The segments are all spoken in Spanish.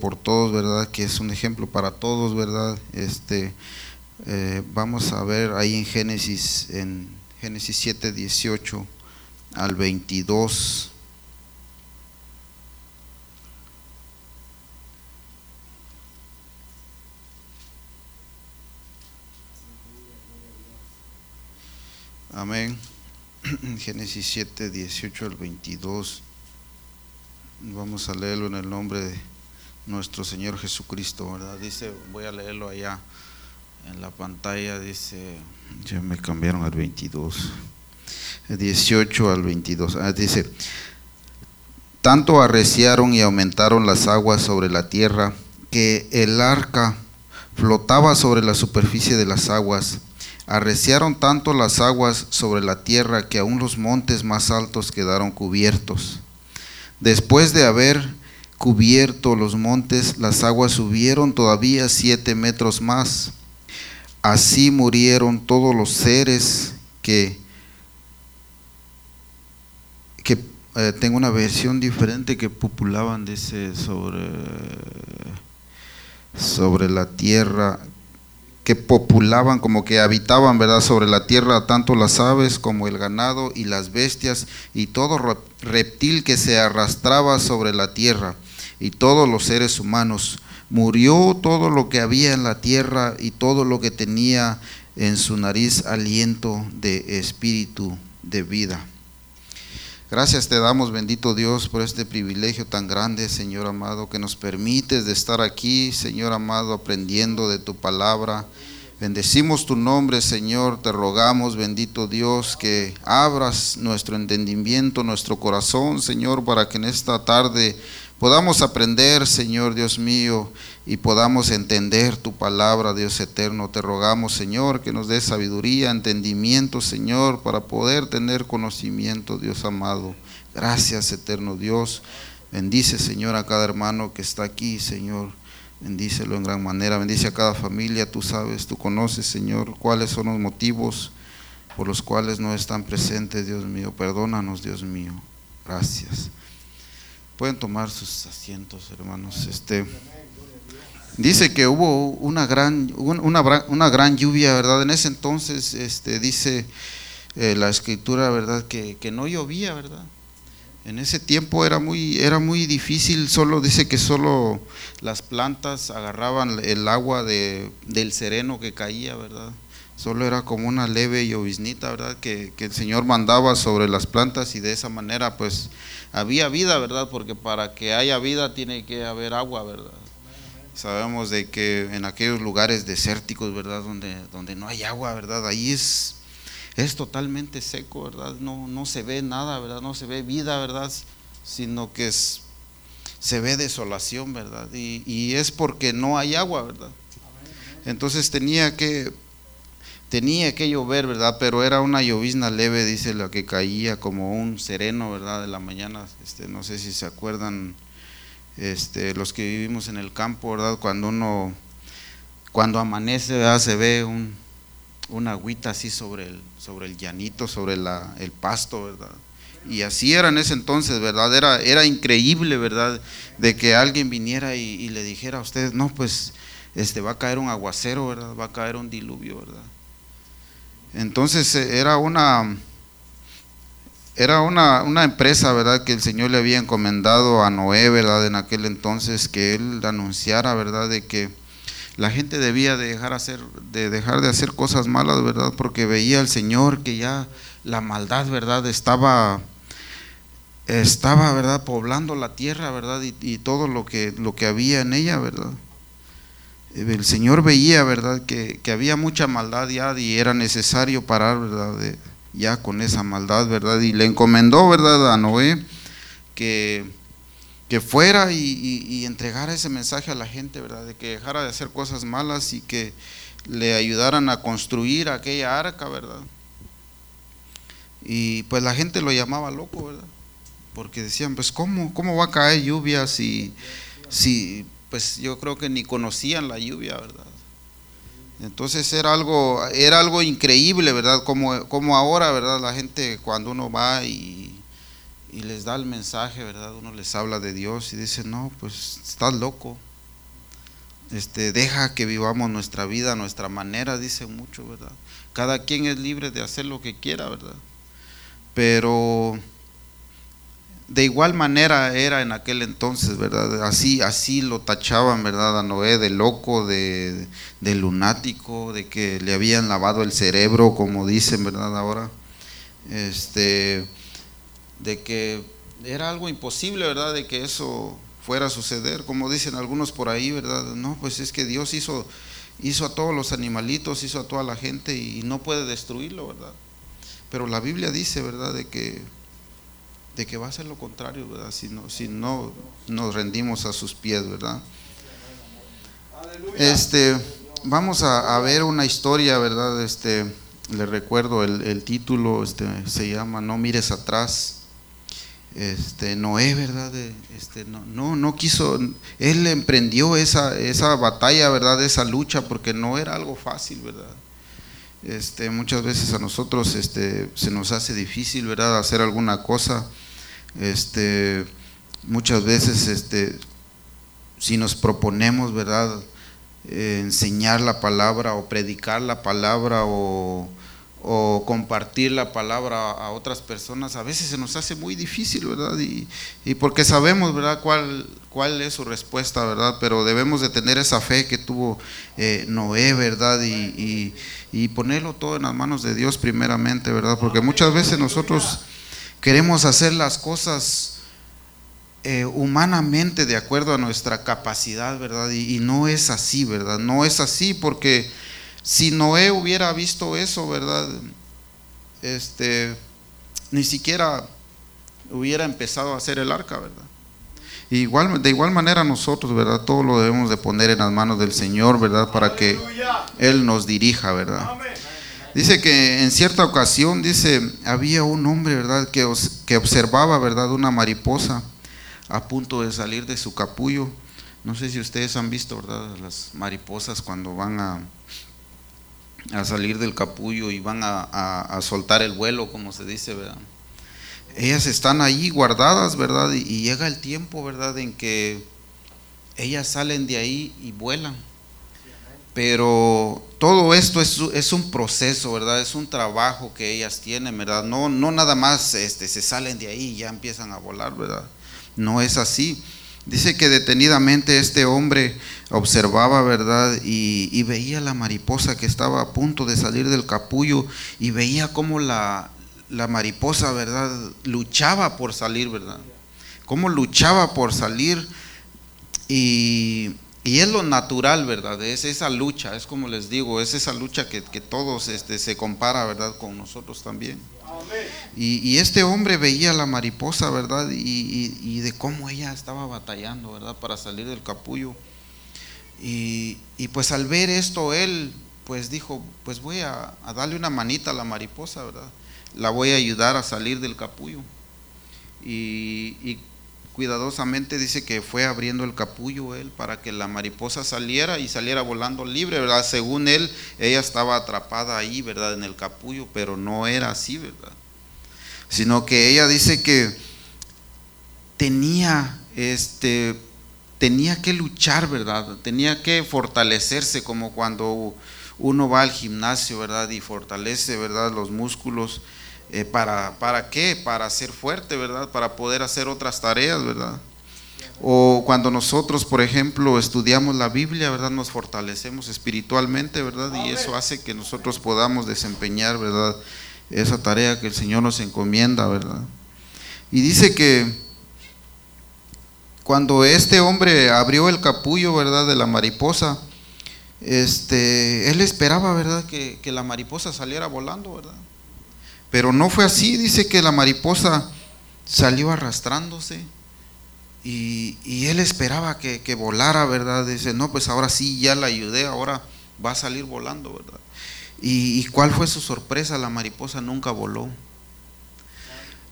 por todos, ¿verdad? Que es un ejemplo para todos, ¿verdad? Este, eh, vamos a ver ahí en Génesis, en Génesis 7, 18 al 22. Amén. Génesis 7, 18 al 22. Vamos a leerlo en el nombre de nuestro Señor Jesucristo, ¿verdad? Dice, voy a leerlo allá en la pantalla, dice, ya me cambiaron al 22, 18 al 22, ah, dice, tanto arreciaron y aumentaron las aguas sobre la tierra que el arca flotaba sobre la superficie de las aguas. Arreciaron tanto las aguas sobre la tierra que aún los montes más altos quedaron cubiertos. Después de haber cubierto los montes, las aguas subieron todavía siete metros más. Así murieron todos los seres que, que eh, tengo una versión diferente que populaban ese sobre, sobre la tierra, que populaban como que habitaban, ¿verdad? Sobre la tierra tanto las aves como el ganado y las bestias y todo reptil que se arrastraba sobre la tierra y todos los seres humanos. Murió todo lo que había en la tierra y todo lo que tenía en su nariz aliento de espíritu de vida. Gracias te damos, bendito Dios, por este privilegio tan grande, Señor amado, que nos permites de estar aquí, Señor amado, aprendiendo de tu palabra. Bendecimos tu nombre, Señor, te rogamos, bendito Dios, que abras nuestro entendimiento, nuestro corazón, Señor, para que en esta tarde podamos aprender, Señor Dios mío, y podamos entender tu palabra, Dios eterno. Te rogamos, Señor, que nos dé sabiduría, entendimiento, Señor, para poder tener conocimiento, Dios amado. Gracias, eterno Dios. Bendice, Señor, a cada hermano que está aquí, Señor. Bendícelo en gran manera. Bendice a cada familia. Tú sabes, tú conoces, Señor, cuáles son los motivos por los cuales no están presentes, Dios mío. Perdónanos, Dios mío. Gracias. Pueden tomar sus asientos, hermanos. Este, dice que hubo una gran, una, una gran lluvia, ¿verdad? En ese entonces, este, dice eh, la escritura, ¿verdad? Que, que, no llovía, ¿verdad? En ese tiempo era muy, era muy difícil, solo dice que solo las plantas agarraban el agua de, del sereno que caía, ¿verdad? Solo era como una leve lloviznita, ¿verdad? Que, que el Señor mandaba sobre las plantas y de esa manera, pues, había vida, ¿verdad? Porque para que haya vida tiene que haber agua, ¿verdad? Sabemos de que en aquellos lugares desérticos, ¿verdad? Donde, donde no hay agua, ¿verdad? Ahí es, es totalmente seco, ¿verdad? No, no se ve nada, ¿verdad? No se ve vida, ¿verdad? Sino que es, se ve desolación, ¿verdad? Y, y es porque no hay agua, ¿verdad? Entonces tenía que tenía que llover, ¿verdad? Pero era una llovizna leve, dice la que caía como un sereno, ¿verdad? De la mañana, este, no sé si se acuerdan, este, los que vivimos en el campo, ¿verdad? Cuando uno, cuando amanece, ¿verdad? Se ve un, una agüita así sobre el, sobre el llanito, sobre la, el pasto, ¿verdad? Y así era en ese entonces, ¿verdad? Era, era increíble, ¿verdad? De que alguien viniera y, y le dijera a ustedes, no, pues, este, va a caer un aguacero, ¿verdad? Va a caer un diluvio, ¿verdad? Entonces eh, era una era una, una, empresa, ¿verdad? Que el Señor le había encomendado a Noé, ¿verdad? En aquel entonces que él anunciara, ¿verdad? De que la gente debía de dejar, hacer, de dejar de hacer cosas malas, ¿verdad? Porque veía al Señor que ya la maldad, ¿verdad? Estaba, estaba, ¿verdad? Poblando la tierra, ¿verdad? Y, y todo lo que, lo que había en ella, ¿verdad? El Señor veía, ¿verdad?, que, había mucha maldad ya y era necesario parar, ¿verdad?, ya con esa maldad, ¿verdad? Y le encomendó, ¿verdad?, a Noé que, que fuera y, entregara ese mensaje a la gente, ¿verdad?, de que dejara de hacer cosas malas y que le ayudaran a construir aquella arca, ¿verdad? Y pues la gente lo llamaba loco, ¿verdad? Porque decían, pues, ¿cómo, cómo va a caer lluvia si, si pues yo creo que ni conocían la lluvia, ¿verdad? Entonces era algo, era algo increíble, ¿verdad? Como, como ahora, ¿verdad? La gente cuando uno va y, les da el mensaje, ¿verdad? Uno les habla de Dios y dice, no, pues estás loco. Este, deja que vivamos nuestra vida nuestra manera, dice mucho, ¿verdad? Cada quien es libre de hacer lo que quiera, ¿verdad? Pero de igual manera era en aquel entonces, ¿verdad? Así, así lo tachaban, ¿verdad? A Noé de loco, de, lunático, de que le habían lavado el cerebro, como dicen, ¿verdad? Ahora, este, de que era algo imposible, ¿verdad? De que eso fuera a suceder, como dicen algunos por ahí, ¿verdad? No, pues es que Dios hizo, hizo a todos los animalitos, hizo a toda la gente y no puede destruirlo, ¿verdad? Pero la Biblia dice, ¿verdad? De que de que va a ser lo contrario, ¿verdad? Si no, si no nos rendimos a sus pies, ¿verdad? Este, vamos a, ver una historia, ¿verdad? Este, le recuerdo el, título, este, se llama No mires atrás. Este, Noé, ¿verdad? Este, no, no, no quiso, él emprendió esa, esa batalla, ¿verdad? Esa lucha, porque no era algo fácil, ¿verdad? Este, muchas veces a nosotros este, se nos hace difícil, ¿verdad? Hacer alguna cosa este, muchas veces, este, si nos proponemos, ¿verdad? Eh, enseñar la palabra o predicar la palabra o, compartir la palabra a otras personas, a veces se nos hace muy difícil, ¿verdad? Y, porque sabemos, ¿verdad?, cuál, cuál es su respuesta, ¿verdad? Pero debemos de tener esa fe que tuvo eh, Noé, ¿verdad? Y, y, ponerlo todo en las manos de Dios primeramente, ¿verdad? Porque muchas veces nosotros Queremos hacer las cosas eh, humanamente de acuerdo a nuestra capacidad, ¿verdad? Y, no es así, ¿verdad? No es así porque si Noé hubiera visto eso, ¿verdad? Este, ni siquiera hubiera empezado a hacer el arca, ¿verdad? Igual, de igual manera nosotros, ¿verdad? Todo lo debemos de poner en las manos del Señor, ¿verdad? Para que Él nos dirija, ¿verdad? Dice que en cierta ocasión, dice, había un hombre, ¿verdad?, que, que observaba, ¿verdad?, una mariposa a punto de salir de su capullo. No sé si ustedes han visto, ¿verdad?, las mariposas cuando van a, a salir del capullo y van a, a, soltar el vuelo, como se dice, ¿verdad? Ellas están ahí guardadas, ¿verdad? Y, y llega el tiempo, ¿verdad?, en que ellas salen de ahí y vuelan. Pero todo esto es, un proceso, ¿verdad? Es un trabajo que ellas tienen, ¿verdad? No, no nada más este, se salen de ahí y ya empiezan a volar, ¿verdad? No es así. Dice que detenidamente este hombre observaba, ¿verdad? Y, veía la mariposa que estaba a punto de salir del capullo y veía cómo la, la mariposa, ¿verdad? Luchaba por salir, ¿verdad? Cómo luchaba por salir y y es lo natural, ¿verdad? Es esa lucha, es como les digo, es esa lucha que, todos este, se compara, ¿verdad? Con nosotros también. Y, este hombre veía la mariposa, ¿verdad? Y, de cómo ella estaba batallando, ¿verdad? Para salir del capullo. Y, pues al ver esto, él pues dijo, pues voy a, a, darle una manita a la mariposa, ¿verdad? La voy a ayudar a salir del capullo. Y, cuidadosamente dice que fue abriendo el capullo él para que la mariposa saliera y saliera volando libre, ¿verdad? Según él, ella estaba atrapada ahí, ¿verdad? En el capullo, pero no era así, ¿verdad? Sino que ella dice que tenía este tenía que luchar, ¿verdad? Tenía que fortalecerse como cuando uno va al gimnasio, ¿verdad? Y fortalece, ¿verdad? Los músculos eh, para, ¿Para qué? Para ser fuerte, ¿verdad? Para poder hacer otras tareas, ¿verdad? O cuando nosotros, por ejemplo, estudiamos la Biblia, ¿verdad? Nos fortalecemos espiritualmente, ¿verdad? Y eso hace que nosotros podamos desempeñar, ¿verdad? Esa tarea que el Señor nos encomienda, ¿verdad? Y dice que cuando este hombre abrió el capullo, ¿verdad? De la mariposa, este, él esperaba, ¿verdad? Que, que la mariposa saliera volando, ¿verdad? Pero no fue así, dice que la mariposa salió arrastrándose y, él esperaba que, volara, ¿verdad? Dice, no, pues ahora sí, ya la ayudé, ahora va a salir volando, ¿verdad? ¿Y, cuál fue su sorpresa? La mariposa nunca voló.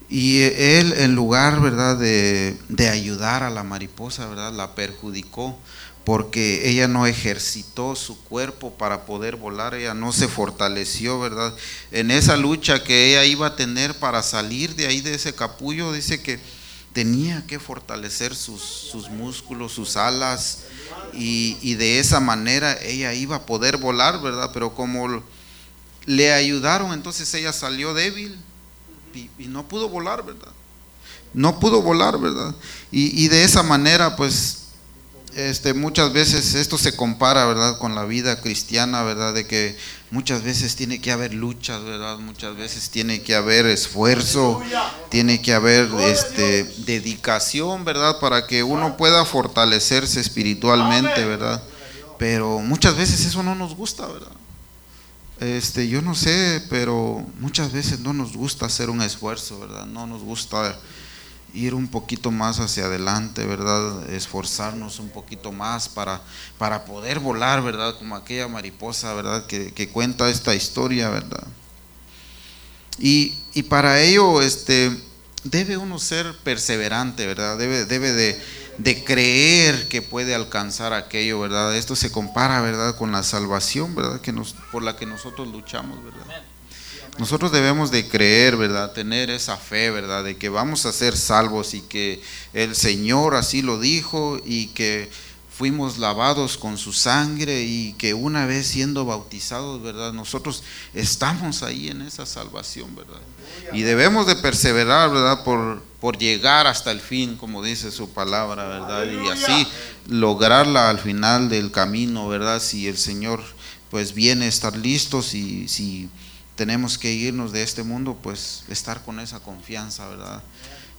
Y él, en lugar, ¿verdad?, de, de ayudar a la mariposa, ¿verdad?, la perjudicó porque ella no ejercitó su cuerpo para poder volar, ella no se fortaleció, ¿verdad? En esa lucha que ella iba a tener para salir de ahí, de ese capullo, dice que tenía que fortalecer sus, sus músculos, sus alas, y, y, de esa manera ella iba a poder volar, ¿verdad? Pero como le ayudaron, entonces ella salió débil y, y no pudo volar, ¿verdad? No pudo volar, ¿verdad? Y, y de esa manera, pues este, muchas veces esto se compara, ¿verdad?, con la vida cristiana, ¿verdad?, de que muchas veces tiene que haber luchas, ¿verdad?, muchas veces tiene que haber esfuerzo, tiene que haber este, dedicación, ¿verdad?, para que uno pueda fortalecerse espiritualmente, ¿verdad? Pero muchas veces eso no nos gusta, ¿verdad? Este, yo no sé, pero muchas veces no nos gusta hacer un esfuerzo, ¿verdad? No nos gusta ir un poquito más hacia adelante, ¿verdad? Esforzarnos un poquito más para, para poder volar, ¿verdad? Como aquella mariposa, ¿verdad? Que, que cuenta esta historia, ¿verdad? Y, y, para ello, este, debe uno ser perseverante, ¿verdad? Debe, debe de, de, creer que puede alcanzar aquello, ¿verdad? Esto se compara, ¿verdad? Con la salvación, ¿verdad? Que nos, por la que nosotros luchamos, ¿verdad? Nosotros debemos de creer, ¿verdad? Tener esa fe, ¿verdad? De que vamos a ser salvos y que el Señor así lo dijo y que fuimos lavados con su sangre y que una vez siendo bautizados, ¿verdad? Nosotros estamos ahí en esa salvación, ¿verdad? Y debemos de perseverar, ¿verdad? Por, por llegar hasta el fin, como dice su palabra, ¿verdad? Y así lograrla al final del camino, ¿verdad? Si el Señor pues viene a estar listos y si tenemos que irnos de este mundo, pues estar con esa confianza, ¿verdad?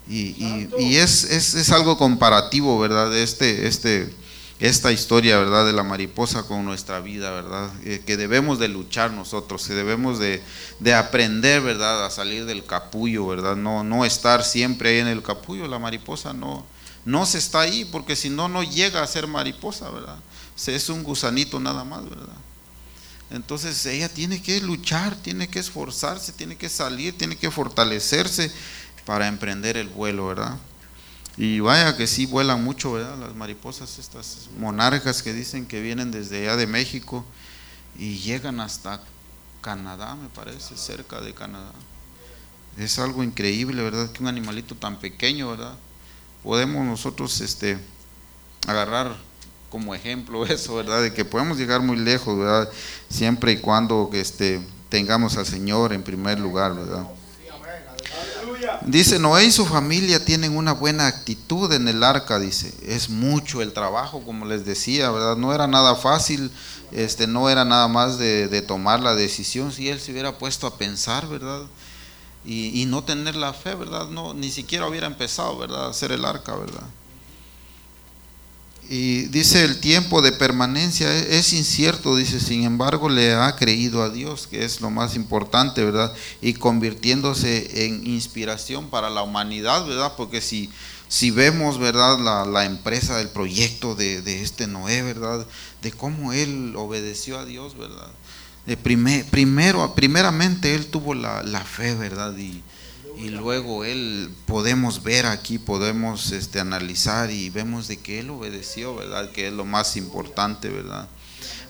Y, es, es, es, algo comparativo, ¿verdad? Este, este, esta historia, ¿verdad? De la mariposa con nuestra vida, ¿verdad? Eh, que debemos de luchar nosotros, que debemos de, de, aprender, ¿verdad? A salir del capullo, ¿verdad? No, no estar siempre ahí en el capullo, la mariposa no, no se está ahí, porque si no, no llega a ser mariposa, ¿verdad? Se es un gusanito nada más, ¿verdad? Entonces ella tiene que luchar, tiene que esforzarse, tiene que salir, tiene que fortalecerse para emprender el vuelo, ¿verdad? Y vaya que sí vuelan mucho, ¿verdad? Las mariposas, estas monarcas que dicen que vienen desde allá de México y llegan hasta Canadá, me parece, cerca de Canadá. Es algo increíble, ¿verdad? Que un animalito tan pequeño, ¿verdad? Podemos nosotros este, agarrar como ejemplo eso, ¿verdad? De que podemos llegar muy lejos, ¿verdad? Siempre y cuando este, tengamos al Señor en primer lugar, ¿verdad? Dice, Noé y su familia tienen una buena actitud en el arca, dice. Es mucho el trabajo, como les decía, ¿verdad? No era nada fácil, este, no era nada más de, tomar la decisión. Si él se hubiera puesto a pensar, ¿verdad? Y, y, no tener la fe, ¿verdad? No, ni siquiera hubiera empezado, ¿verdad? A hacer el arca, ¿verdad? Y dice el tiempo de permanencia es incierto, dice, sin embargo le ha creído a Dios, que es lo más importante, ¿verdad? Y convirtiéndose en inspiración para la humanidad, ¿verdad? Porque si, si vemos, ¿verdad? La, la empresa, el proyecto de, de, este Noé, ¿verdad? De cómo él obedeció a Dios, ¿verdad? De primer, primero, primeramente él tuvo la, la fe, ¿verdad? Y, y luego él podemos ver aquí, podemos este, analizar y vemos de que él obedeció, ¿verdad? Que es lo más importante, ¿verdad?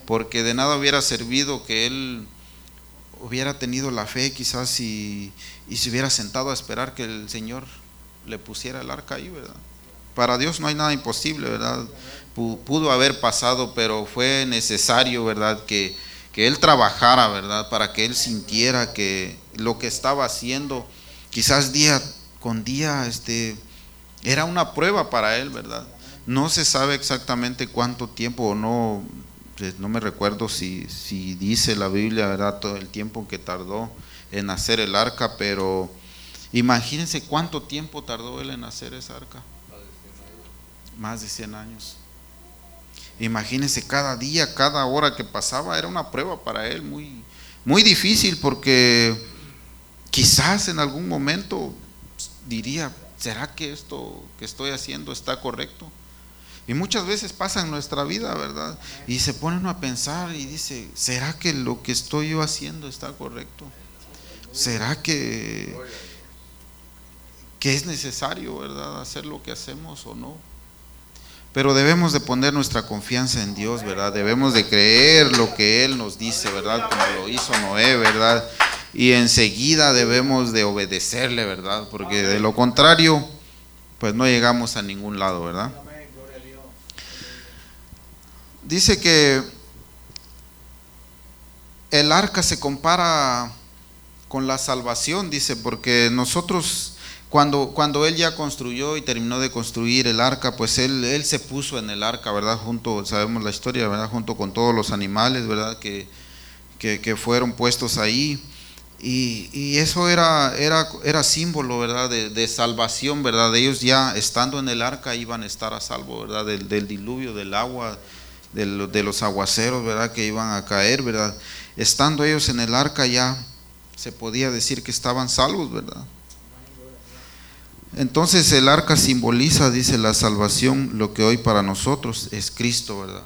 Porque de nada hubiera servido que él hubiera tenido la fe quizás y, y se hubiera sentado a esperar que el Señor le pusiera el arca ahí, ¿verdad? Para Dios no hay nada imposible, ¿verdad? Pudo haber pasado, pero fue necesario, ¿verdad? Que, que Él trabajara, ¿verdad? Para que Él sintiera que lo que estaba haciendo quizás día con día este, era una prueba para él, ¿verdad? No se sabe exactamente cuánto tiempo o no, pues, no me recuerdo si, si dice la Biblia, ¿verdad? Todo el tiempo que tardó en hacer el arca, pero imagínense cuánto tiempo tardó él en hacer esa arca. Más de 100 años. Imagínense cada día, cada hora que pasaba era una prueba para él muy, muy difícil porque quizás en algún momento diría, ¿será que esto que estoy haciendo está correcto? Y muchas veces pasa en nuestra vida, ¿verdad? Y se pone uno a pensar y dice, ¿será que lo que estoy yo haciendo está correcto? ¿Será que que es necesario, ¿verdad?, hacer lo que hacemos o no. Pero debemos de poner nuestra confianza en Dios, ¿verdad? Debemos de creer lo que Él nos dice, ¿verdad? Como lo hizo Noé, ¿verdad? Y enseguida debemos de obedecerle, ¿verdad? Porque de lo contrario, pues no llegamos a ningún lado, ¿verdad? Dice que el arca se compara con la salvación, dice, porque nosotros cuando, cuando él ya construyó y terminó de construir el arca, pues él, él se puso en el arca, ¿verdad? Junto, sabemos la historia, ¿verdad? Junto con todos los animales, ¿verdad? Que, que, fueron puestos ahí. Y, y, eso era, era, era símbolo, ¿verdad? De, de, salvación, ¿verdad? De ellos ya estando en el arca iban a estar a salvo, ¿verdad? Del, del diluvio, del agua, del, de los aguaceros, ¿verdad? Que iban a caer, ¿verdad? Estando ellos en el arca ya se podía decir que estaban salvos, ¿verdad? Entonces el arca simboliza, dice, la salvación, lo que hoy para nosotros es Cristo, ¿verdad?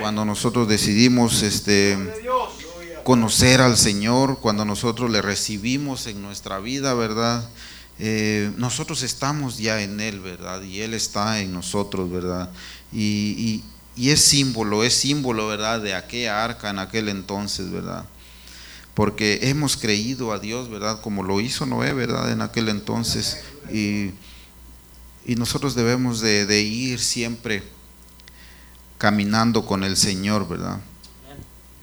Cuando nosotros decidimos este, conocer al Señor, cuando nosotros le recibimos en nuestra vida, ¿verdad? Eh, nosotros estamos ya en Él, ¿verdad? Y Él está en nosotros, ¿verdad? Y, y es símbolo, es símbolo, ¿verdad? De aquella arca en aquel entonces, ¿verdad? porque hemos creído a Dios, ¿verdad? Como lo hizo Noé, ¿verdad? En aquel entonces. Y, nosotros debemos de, ir siempre caminando con el Señor, ¿verdad?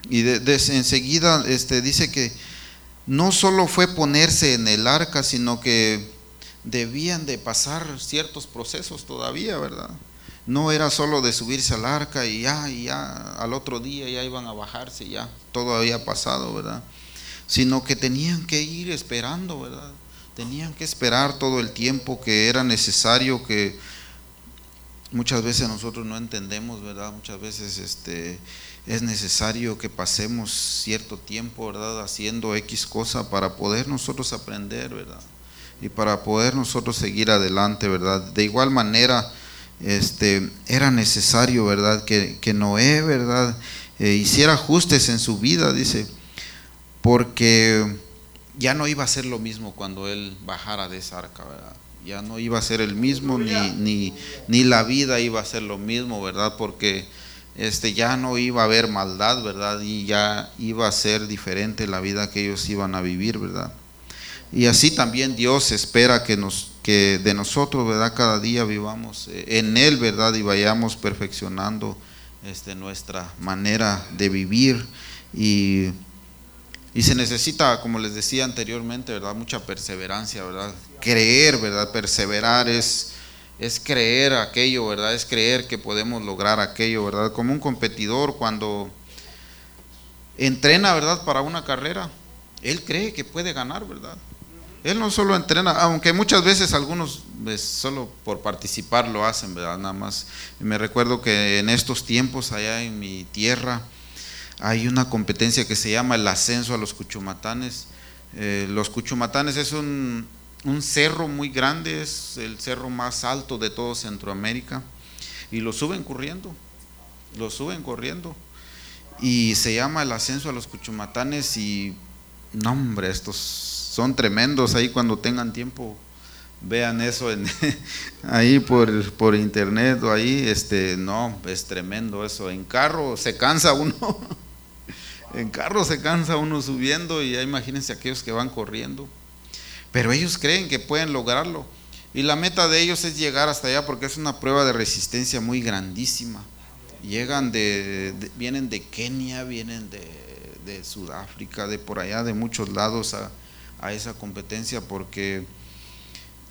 Y de, enseguida este, dice que no solo fue ponerse en el arca, sino que debían de pasar ciertos procesos todavía, ¿verdad? No era solo de subirse al arca y ya, y ya al otro día ya iban a bajarse, ya todo había pasado, ¿verdad? sino que tenían que ir esperando, ¿verdad? Tenían que esperar todo el tiempo que era necesario, que muchas veces nosotros no entendemos, ¿verdad? Muchas veces este, es necesario que pasemos cierto tiempo, ¿verdad? Haciendo X cosa para poder nosotros aprender, ¿verdad? Y para poder nosotros seguir adelante, ¿verdad? De igual manera, este, era necesario, ¿verdad? Que, que Noé, ¿verdad? Eh, hiciera ajustes en su vida, dice porque ya no iba a ser lo mismo cuando él bajara de esa arca, ¿verdad? Ya no iba a ser el mismo, ni, ni, ni la vida iba a ser lo mismo, ¿verdad? Porque este, ya no iba a haber maldad, ¿verdad? Y ya iba a ser diferente la vida que ellos iban a vivir, ¿verdad? Y así también Dios espera que, nos, que de nosotros, ¿verdad? Cada día vivamos eh, en Él, ¿verdad? Y vayamos perfeccionando este, nuestra manera de vivir y y se necesita, como les decía anteriormente, ¿verdad? Mucha perseverancia, ¿verdad? Creer, ¿verdad? Perseverar es, es creer aquello, ¿verdad? Es creer que podemos lograr aquello, ¿verdad? Como un competidor cuando entrena, ¿verdad? Para una carrera, él cree que puede ganar, ¿verdad? Él no solo entrena, aunque muchas veces algunos pues, solo por participar lo hacen, ¿verdad? Nada más. Me recuerdo que en estos tiempos allá en mi tierra, hay una competencia que se llama el ascenso a los Cuchumatanes. Eh, los Cuchumatanes es un, cerro muy grande, es el cerro más alto de todo Centroamérica. Y lo suben corriendo, lo suben corriendo. Y se llama el ascenso a los Cuchumatanes y, no hombre, estos son tremendos ahí cuando tengan tiempo. Vean eso en, ahí por, por internet o ahí, este, no, es tremendo eso. En carro se cansa uno. En carro se cansa uno subiendo y ya imagínense aquellos que van corriendo. Pero ellos creen que pueden lograrlo. Y la meta de ellos es llegar hasta allá porque es una prueba de resistencia muy grandísima. Llegan de, vienen de Kenia, vienen de, Sudáfrica, de por allá, de muchos lados a, a esa competencia porque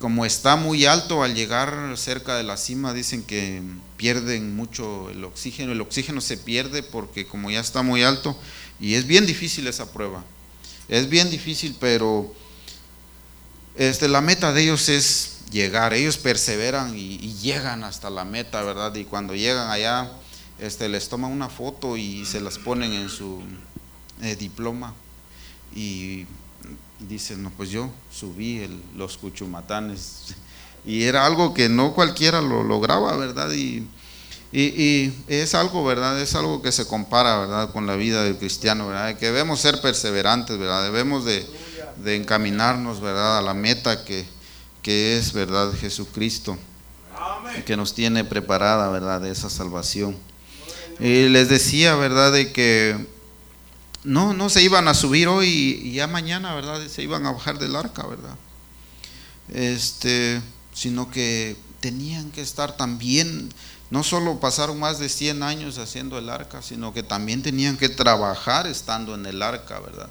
como está muy alto al llegar cerca de la cima, dicen que pierden mucho el oxígeno. El oxígeno se pierde porque como ya está muy alto, y es bien difícil esa prueba. Es bien difícil, pero este, la meta de ellos es llegar. Ellos perseveran y, llegan hasta la meta, ¿verdad? Y cuando llegan allá, este, les toman una foto y se las ponen en su eh, diploma. Y, dicen, no, pues yo subí los cuchumatanes. Y era algo que no cualquiera lo lograba, ¿verdad? Y y, es algo, ¿verdad? Es algo que se compara, ¿verdad? Con la vida del cristiano, ¿verdad? Que debemos ser perseverantes, ¿verdad? Debemos de, encaminarnos, ¿verdad? A la meta que, que es, ¿verdad? Jesucristo, que nos tiene preparada, ¿verdad? Esa salvación. Y les decía, ¿verdad? De que no, no se iban a subir hoy y ya mañana, ¿verdad? Se iban a bajar del arca, ¿verdad? Este, sino que tenían que estar también, no solo pasaron más de 100 años haciendo el arca, sino que también tenían que trabajar estando en el arca, ¿verdad?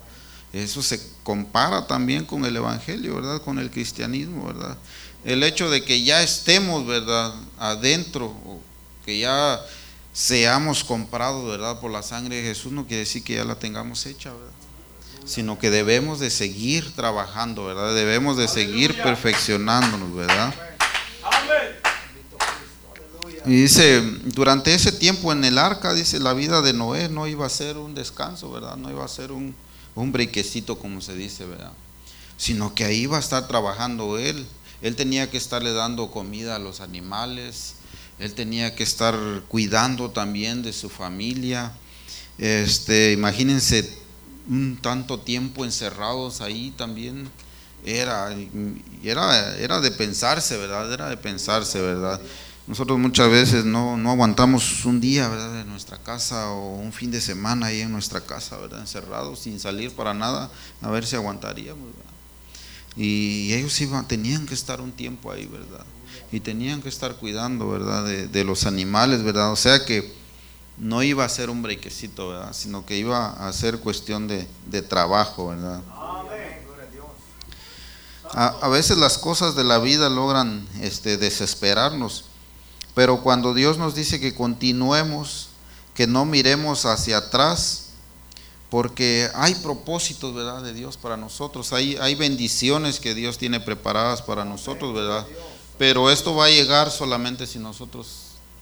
Eso se compara también con el Evangelio, ¿verdad? Con el cristianismo, ¿verdad? El hecho de que ya estemos, ¿verdad? Adentro, que ya seamos comprados, ¿verdad? Por la sangre de Jesús no quiere decir que ya la tengamos hecha, ¿verdad? Sino que debemos de seguir trabajando, ¿verdad? Debemos de seguir perfeccionándonos, ¿verdad? Y dice, durante ese tiempo en el arca, dice, la vida de Noé no iba a ser un descanso, ¿verdad? No iba a ser un, un brequecito, como se dice, ¿verdad? Sino que ahí iba a estar trabajando él. Él tenía que estarle dando comida a los animales, él tenía que estar cuidando también de su familia. Este, imagínense un tanto tiempo encerrados ahí también. Era, era, era de pensarse, ¿verdad? Era de pensarse, ¿verdad? Nosotros muchas veces no, no aguantamos un día, ¿verdad? En nuestra casa o un fin de semana ahí en nuestra casa, ¿verdad? Encerrados, sin salir para nada, a ver si aguantaríamos. Y ellos iban, tenían que estar un tiempo ahí, ¿verdad? y tenían que estar cuidando, ¿verdad? De, los animales, ¿verdad? O sea que no iba a ser un brequecito, ¿verdad? Sino que iba a ser cuestión de, trabajo, ¿verdad? A, veces las cosas de la vida logran este, desesperarnos, pero cuando Dios nos dice que continuemos, que no miremos hacia atrás, porque hay propósitos, ¿verdad? De Dios para nosotros, hay, hay bendiciones que Dios tiene preparadas para nosotros, ¿verdad? Pero esto va a llegar solamente si nosotros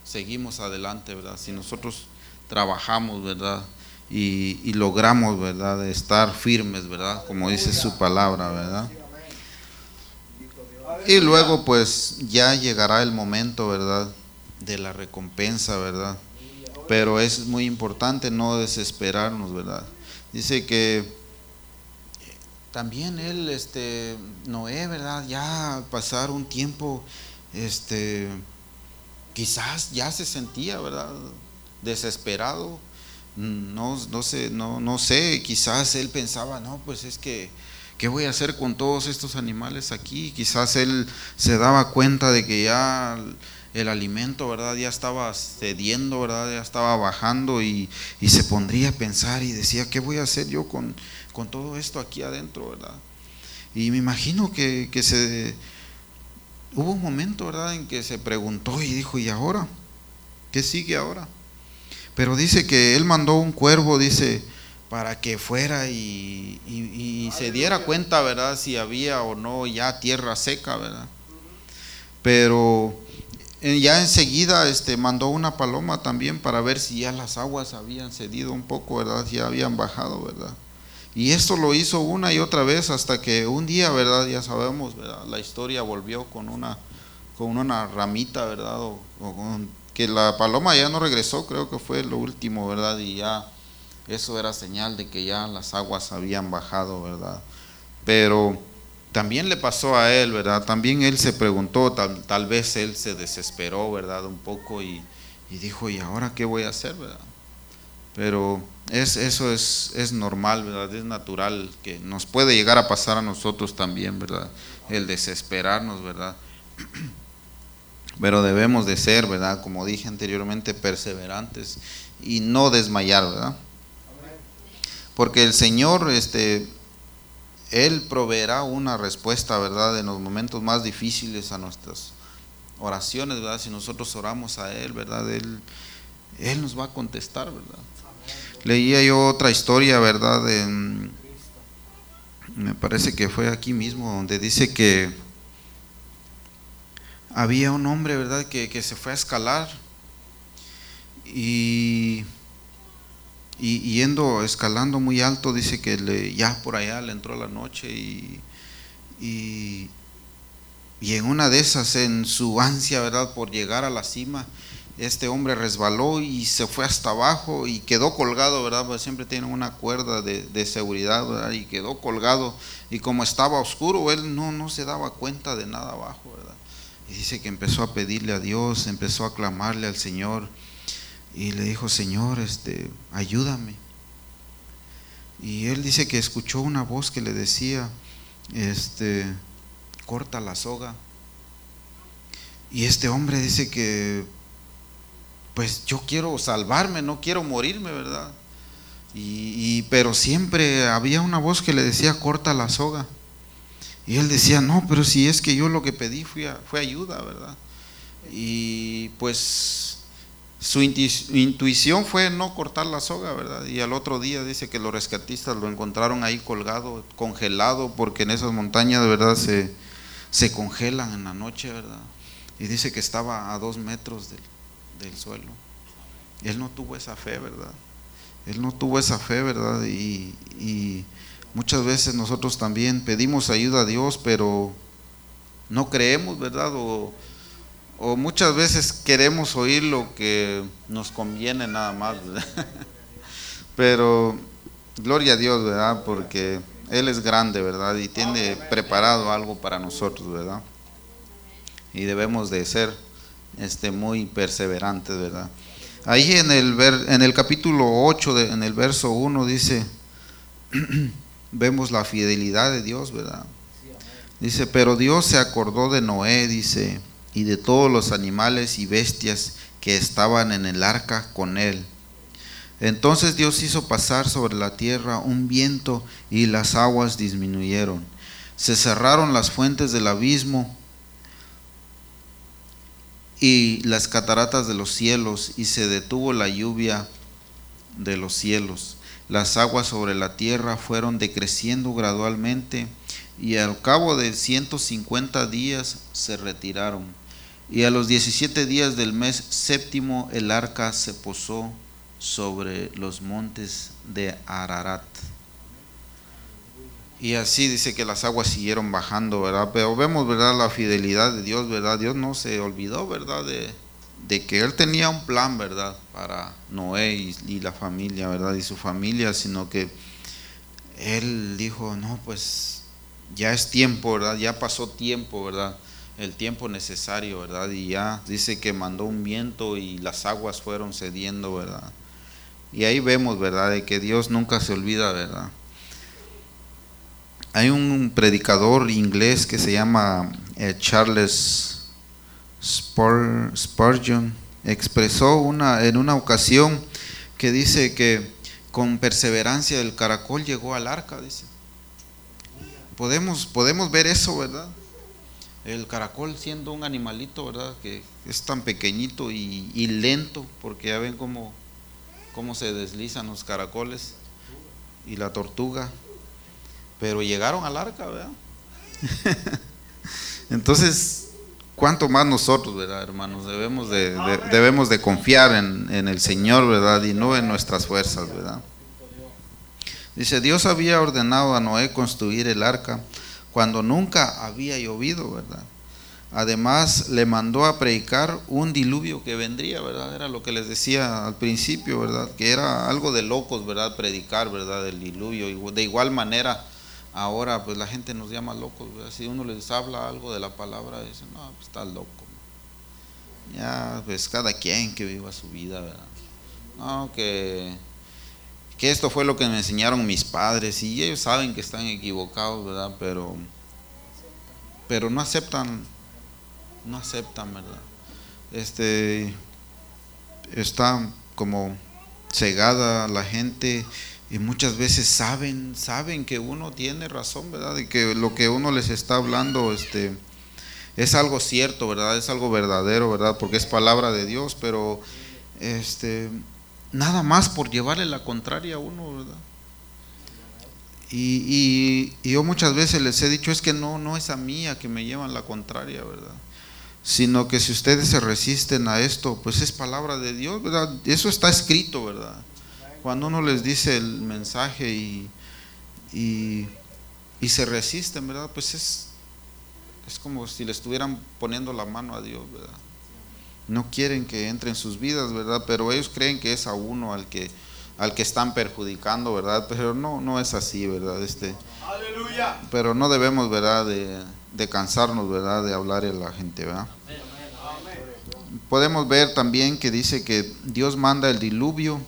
seguimos adelante, ¿verdad? Si nosotros trabajamos, ¿verdad? Y, logramos, ¿verdad? estar firmes, ¿verdad? Como dice su palabra, ¿verdad? Y luego pues ya llegará el momento, ¿verdad? De la recompensa, ¿verdad? Pero es muy importante no desesperarnos, ¿verdad? Dice que también él, este, Noé, ¿verdad? Ya pasar un tiempo, este, quizás ya se sentía, ¿verdad? Desesperado. No, no sé, no, no sé, quizás él pensaba, no, pues es que, ¿qué voy a hacer con todos estos animales aquí? Quizás él se daba cuenta de que ya el alimento, ¿verdad? Ya estaba cediendo, ¿verdad? Ya estaba bajando y, y se pondría a pensar y decía, ¿qué voy a hacer yo con, con todo esto aquí adentro, ¿verdad? Y me imagino que, se hubo un momento, ¿verdad?, en que se preguntó y dijo, ¿y ahora? ¿Qué sigue ahora? Pero dice que él mandó un cuervo, dice, para que fuera y, y, se diera cuenta, ¿verdad?, si había o no ya tierra seca, ¿verdad? Pero ya enseguida este, mandó una paloma también para ver si ya las aguas habían cedido un poco, ¿verdad? Si habían bajado, ¿verdad? Y esto lo hizo una y otra vez hasta que un día, ¿verdad? Ya sabemos, ¿verdad? La historia volvió con una, con una ramita, ¿verdad? O, que la paloma ya no regresó, creo que fue lo último, ¿verdad? Y ya eso era señal de que ya las aguas habían bajado, ¿verdad? Pero también le pasó a él, ¿verdad? También él se preguntó, tal, tal vez él se desesperó, ¿verdad? Un poco y, y dijo, ¿y ahora qué voy a hacer, ¿verdad? Pero es, eso es, es normal, ¿verdad? Es natural que nos puede llegar a pasar a nosotros también, ¿verdad? El desesperarnos, ¿verdad? Pero debemos de ser, ¿verdad? Como dije anteriormente, perseverantes y no desmayar, ¿verdad? Porque el Señor, este, Él proveerá una respuesta, ¿verdad? En los momentos más difíciles a nuestras oraciones, ¿verdad? Si nosotros oramos a Él, ¿verdad? Él, Él nos va a contestar, ¿verdad? Leía yo otra historia, ¿verdad? me parece que fue aquí mismo, donde dice que había un hombre, ¿verdad?, que, se fue a escalar y, yendo, escalando muy alto, dice que ya por allá le entró la noche y, y, y en una de esas, en su ansia, ¿verdad?, por llegar a la cima, este hombre resbaló y se fue hasta abajo y quedó colgado, ¿verdad? Pues siempre tienen una cuerda de, seguridad, ¿verdad? Y quedó colgado y como estaba oscuro, él no, no se daba cuenta de nada abajo, ¿verdad? Y dice que empezó a pedirle a Dios, empezó a clamarle al Señor y le dijo, Señor, este, ayúdame. Y él dice que escuchó una voz que le decía, este, corta la soga. Y este hombre dice que pues yo quiero salvarme, no quiero morirme, ¿verdad? Y, pero siempre había una voz que le decía, corta la soga. Y él decía, no, pero si es que yo lo que pedí fue, fue ayuda, ¿verdad? Y pues su intuición fue no cortar la soga, ¿verdad? Y al otro día dice que los rescatistas lo encontraron ahí colgado, congelado, porque en esas montañas verdad se, se congelan en la noche, ¿verdad? Y dice que estaba a dos metros del, del suelo. Él no tuvo esa fe, ¿verdad? Él no tuvo esa fe, ¿verdad? Y, muchas veces nosotros también pedimos ayuda a Dios, pero no creemos, ¿verdad? O, muchas veces queremos oír lo que nos conviene nada más, Pero gloria a Dios, ¿verdad? Porque Él es grande, ¿verdad? Y tiene preparado algo para nosotros, ¿verdad? Y debemos de ser este, muy perseverante ¿verdad? Ahí en el, en el capítulo 8, de, en el verso 1 dice, vemos la fidelidad de Dios, ¿verdad? Dice, pero Dios se acordó de Noé, dice, y de todos los animales y bestias que estaban en el arca con él. Entonces Dios hizo pasar sobre la tierra un viento y las aguas disminuyeron. Se cerraron las fuentes del abismo y las cataratas de los cielos, y se detuvo la lluvia de los cielos. Las aguas sobre la tierra fueron decreciendo gradualmente, y al cabo de 150 días se retiraron. Y a los 17 días del mes séptimo el arca se posó sobre los montes de Ararat. Y así dice que las aguas siguieron bajando, ¿verdad? Pero vemos, ¿verdad? La fidelidad de Dios, ¿verdad? Dios no se olvidó, ¿verdad? De, que Él tenía un plan, ¿verdad? Para Noé y, la familia, ¿verdad? Y su familia, sino que Él dijo, no, pues ya es tiempo, ¿verdad? Ya pasó tiempo, ¿verdad? El tiempo necesario, ¿verdad? Y ya dice que mandó un viento y las aguas fueron cediendo, ¿verdad? Y ahí vemos, ¿verdad? De que Dios nunca se olvida, ¿verdad? Hay un predicador inglés que se llama eh, Charles Spurgeon, expresó una, en una ocasión que dice que con perseverancia el caracol llegó al arca, dice. Podemos, podemos ver eso, ¿verdad? El caracol siendo un animalito, ¿verdad? Que es tan pequeñito y, lento, porque ya ven cómo, cómo se deslizan los caracoles y la tortuga pero llegaron al arca, ¿verdad? Entonces, ¿cuánto más nosotros, verdad, hermanos? Debemos de, debemos de confiar en, en, el Señor, ¿verdad? Y no en nuestras fuerzas, ¿verdad? Dice, Dios había ordenado a Noé construir el arca cuando nunca había llovido, ¿verdad? Además, le mandó a predicar un diluvio que vendría, ¿verdad? Era lo que les decía al principio, ¿verdad? Que era algo de locos, ¿verdad? Predicar, ¿verdad? El diluvio. De igual manera, Ahora pues la gente nos llama locos, si uno les habla algo de la palabra, dicen, no, pues está loco. Ya, pues cada quien que viva su vida, ¿verdad? No, que, esto fue lo que me enseñaron mis padres y ellos saben que están equivocados, ¿verdad? Pero, pero no aceptan, no aceptan, ¿verdad? Este, está como cegada la gente y muchas veces saben, saben que uno tiene razón, ¿verdad? Y que lo que uno les está hablando este, es algo cierto, ¿verdad? Es algo verdadero, ¿verdad? Porque es palabra de Dios, pero este, nada más por llevarle la contraria a uno, ¿verdad? Y, y, yo muchas veces les he dicho, es que no, no es a mí a que me llevan la contraria, ¿verdad? Sino que si ustedes se resisten a esto, pues es palabra de Dios, ¿verdad? Eso está escrito, ¿verdad? cuando uno les dice el mensaje y, y, se resisten, ¿verdad? Pues es, es como si le estuvieran poniendo la mano a Dios, ¿verdad? No quieren que entre en sus vidas, ¿verdad? Pero ellos creen que es a uno al que al que están perjudicando, ¿verdad? Pero no no es así, ¿verdad? Este Aleluya. Pero no debemos, ¿verdad? De, de cansarnos, ¿verdad? De hablar a la gente, ¿verdad? Podemos ver también que dice que Dios manda el diluvio,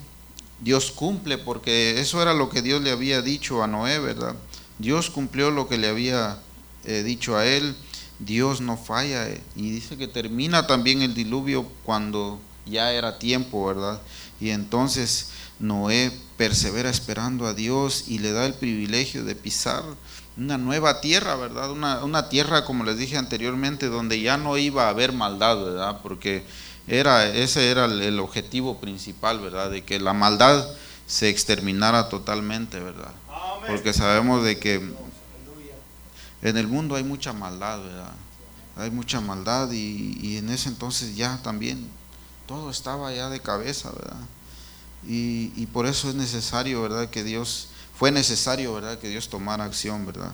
Dios cumple, porque eso era lo que Dios le había dicho a Noé, ¿verdad? Dios cumplió lo que le había eh, dicho a él, Dios no falla, eh, y dice que termina también el diluvio cuando ya era tiempo, ¿verdad? Y entonces Noé persevera esperando a Dios y le da el privilegio de pisar una nueva tierra, ¿verdad? Una, una, tierra, como les dije anteriormente, donde ya no iba a haber maldad, ¿verdad? Porque era, ese era el, objetivo principal, ¿verdad? De que la maldad se exterminara totalmente, ¿verdad? Porque sabemos de que en el mundo hay mucha maldad, ¿verdad? Hay mucha maldad y, en ese entonces ya también todo estaba ya de cabeza, ¿verdad? Y, y por eso es necesario, ¿verdad? Que Dios fue necesario, ¿verdad?, que Dios tomara acción, ¿verdad?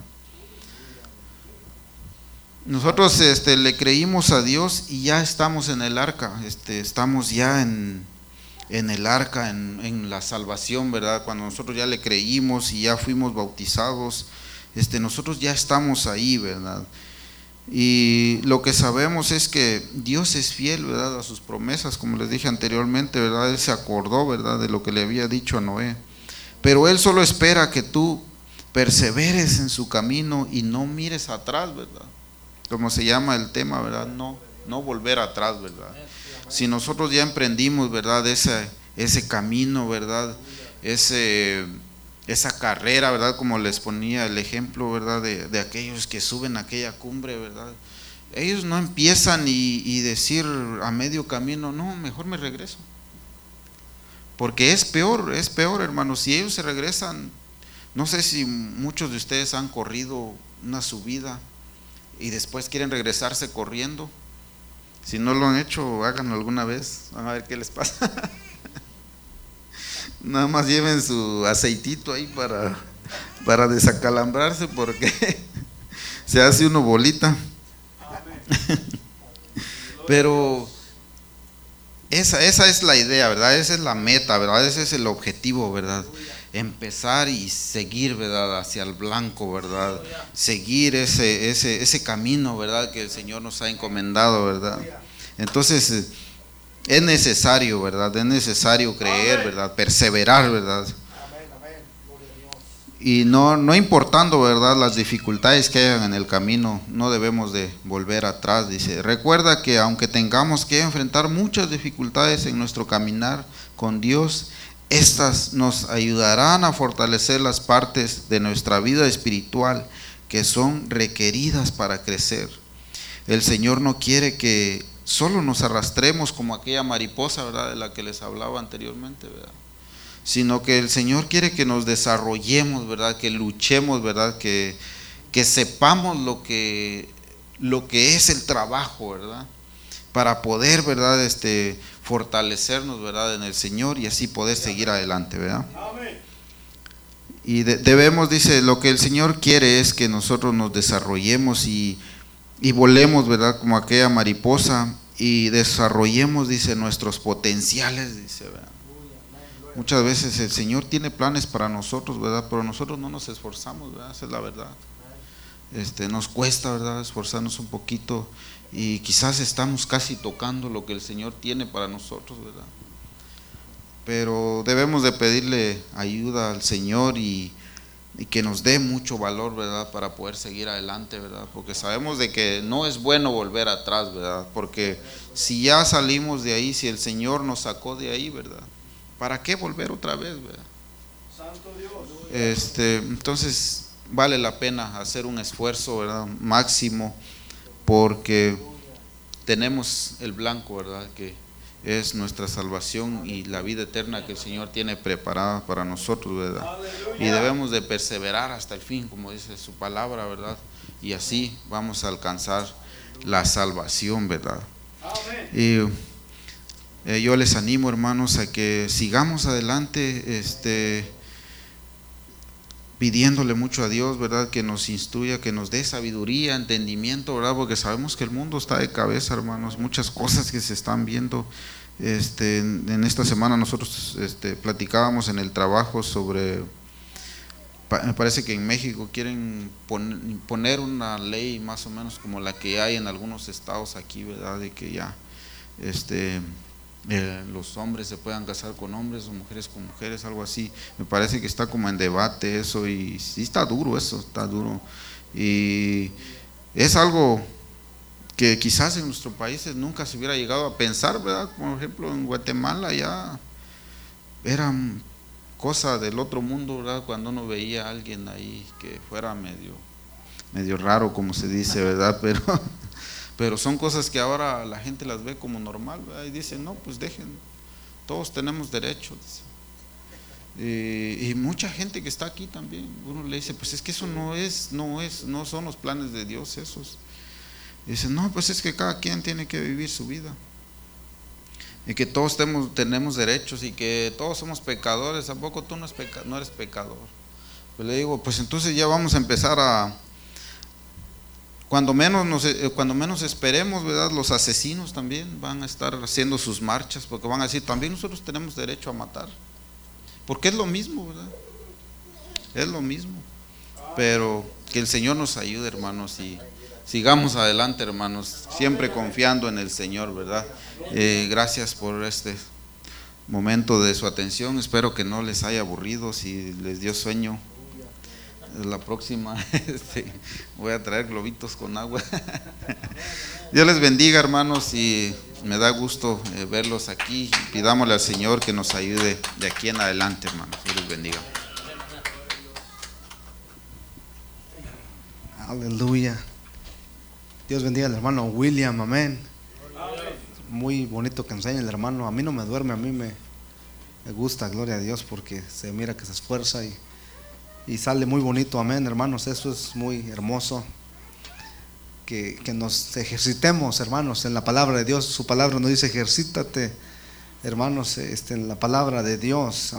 Nosotros este, le creímos a Dios y ya estamos en el arca, este, estamos ya en, en el arca, en, en, la salvación, ¿verdad? Cuando nosotros ya le creímos y ya fuimos bautizados, este, nosotros ya estamos ahí, ¿verdad? Y lo que sabemos es que Dios es fiel, ¿verdad? A sus promesas, como les dije anteriormente, ¿verdad? Él se acordó, ¿verdad? De lo que le había dicho a Noé. Pero Él solo espera que tú perseveres en su camino y no mires atrás, ¿verdad? Como se llama el tema, ¿verdad? No, no volver atrás, ¿verdad? Si nosotros ya emprendimos, ¿verdad? Ese, ese camino, ¿verdad? Ese, esa carrera, ¿verdad? Como les ponía el ejemplo, ¿verdad? De, de aquellos que suben a aquella cumbre, ¿verdad? Ellos no empiezan y, decir a medio camino, no, mejor me regreso. Porque es peor, es peor, hermanos. Si ellos se regresan, no sé si muchos de ustedes han corrido una subida y después quieren regresarse corriendo. Si no lo han hecho, háganlo alguna vez. Van a ver qué les pasa. Nada más lleven su aceitito ahí para, para desacalambrarse porque se hace uno bolita. Pero esa, esa es la idea, ¿verdad? Esa es la meta, ¿verdad? Ese es el objetivo, ¿verdad? Empezar y seguir, ¿verdad? Hacia el blanco, ¿verdad? Seguir ese, ese, ese camino, ¿verdad? Que el Señor nos ha encomendado, ¿verdad? Entonces, eh, es necesario, ¿verdad? Es necesario creer, ¿verdad? Perseverar, ¿verdad? y no, no importando, ¿verdad?, las dificultades que hayan en el camino, no debemos de volver atrás, dice. Recuerda que aunque tengamos que enfrentar muchas dificultades en nuestro caminar con Dios, estas nos ayudarán a fortalecer las partes de nuestra vida espiritual que son requeridas para crecer. El Señor no quiere que solo nos arrastremos como aquella mariposa, ¿verdad?, de la que les hablaba anteriormente, ¿verdad? sino que el Señor quiere que nos desarrollemos, ¿verdad? Que luchemos, ¿verdad? Que, que sepamos lo que, lo que es el trabajo, ¿verdad? Para poder, ¿verdad? Este, fortalecernos, ¿verdad? En el Señor y así poder seguir adelante, ¿verdad? Y debemos, dice, lo que el Señor quiere es que nosotros nos desarrollemos y, y volemos, ¿verdad? Como aquella mariposa y desarrollemos, dice, nuestros potenciales, dice, ¿verdad? Muchas veces el Señor tiene planes para nosotros, ¿verdad? Pero nosotros no nos esforzamos, ¿verdad? Esa es la verdad. Este, nos cuesta, ¿verdad? Esforzarnos un poquito y quizás estamos casi tocando lo que el Señor tiene para nosotros, ¿verdad? Pero debemos de pedirle ayuda al Señor y, y que nos dé mucho valor, ¿verdad? Para poder seguir adelante, ¿verdad? Porque sabemos de que no es bueno volver atrás, ¿verdad? Porque si ya salimos de ahí, si el Señor nos sacó de ahí, ¿verdad? ¿Para qué volver otra vez? Santo Dios. Este, entonces vale la pena hacer un esfuerzo ¿verdad? máximo porque tenemos el blanco, ¿verdad? Que es nuestra salvación y la vida eterna que el Señor tiene preparada para nosotros, ¿verdad? Y debemos de perseverar hasta el fin, como dice su palabra, ¿verdad? Y así vamos a alcanzar la salvación, ¿verdad? Y eh, yo les animo, hermanos, a que sigamos adelante, este, pidiéndole mucho a Dios, ¿verdad? Que nos instruya, que nos dé sabiduría, entendimiento, ¿verdad? Porque sabemos que el mundo está de cabeza, hermanos, muchas cosas que se están viendo. Este, en esta semana nosotros este, platicábamos en el trabajo sobre, me parece que en México quieren poner una ley más o menos como la que hay en algunos estados aquí, ¿verdad? De que ya, este, eh, los hombres se puedan casar con hombres o mujeres con mujeres, algo así. Me parece que está como en debate eso y sí está duro eso, está duro. Y es algo que quizás en nuestros países nunca se hubiera llegado a pensar, ¿verdad? Por ejemplo, en Guatemala ya era cosa del otro mundo, ¿verdad? Cuando uno veía a alguien ahí que fuera medio, medio raro, como se dice, ¿verdad? Pero pero son cosas que ahora la gente las ve como normal, y dice, no, pues dejen, todos tenemos derechos. y mucha gente que está aquí también, uno le dice, pues es que eso no es, no es, no son los planes de Dios esos. Dice, no, pues es que cada quien tiene que vivir su vida. Y que todos tenemos, derechos y que todos somos pecadores, tampoco tú no, no eres pecador. Pues le digo, pues entonces ya vamos a empezar a, cuando menos, eh, cuando menos esperemos, ¿verdad? Los asesinos también van a estar haciendo sus marchas porque van a decir, también nosotros tenemos derecho a matar. Porque es lo mismo, ¿verdad? Es lo mismo. Pero que el Señor nos ayude, hermanos, y sigamos adelante, hermanos, siempre confiando en el Señor, ¿verdad? Eh, gracias por este momento de su atención. Espero que no les haya aburrido, si les dio sueño la próxima este, voy a traer globitos con agua. Dios les bendiga, hermanos, y me da gusto eh, verlos aquí. Pidámosle al Señor que nos ayude de aquí en adelante, hermanos. Dios les bendiga. Aleluya. Dios bendiga al hermano William, amén. Muy bonito que enseña el hermano. A mí no me duerme, a mí me, me gusta, gloria a Dios, porque se mira que se esfuerza y y sale muy bonito, amén, hermanos, eso es muy hermoso. Que, que, nos ejercitemos, hermanos, en la palabra de Dios. Su palabra nos dice, ejercítate, hermanos, este, en la palabra de Dios.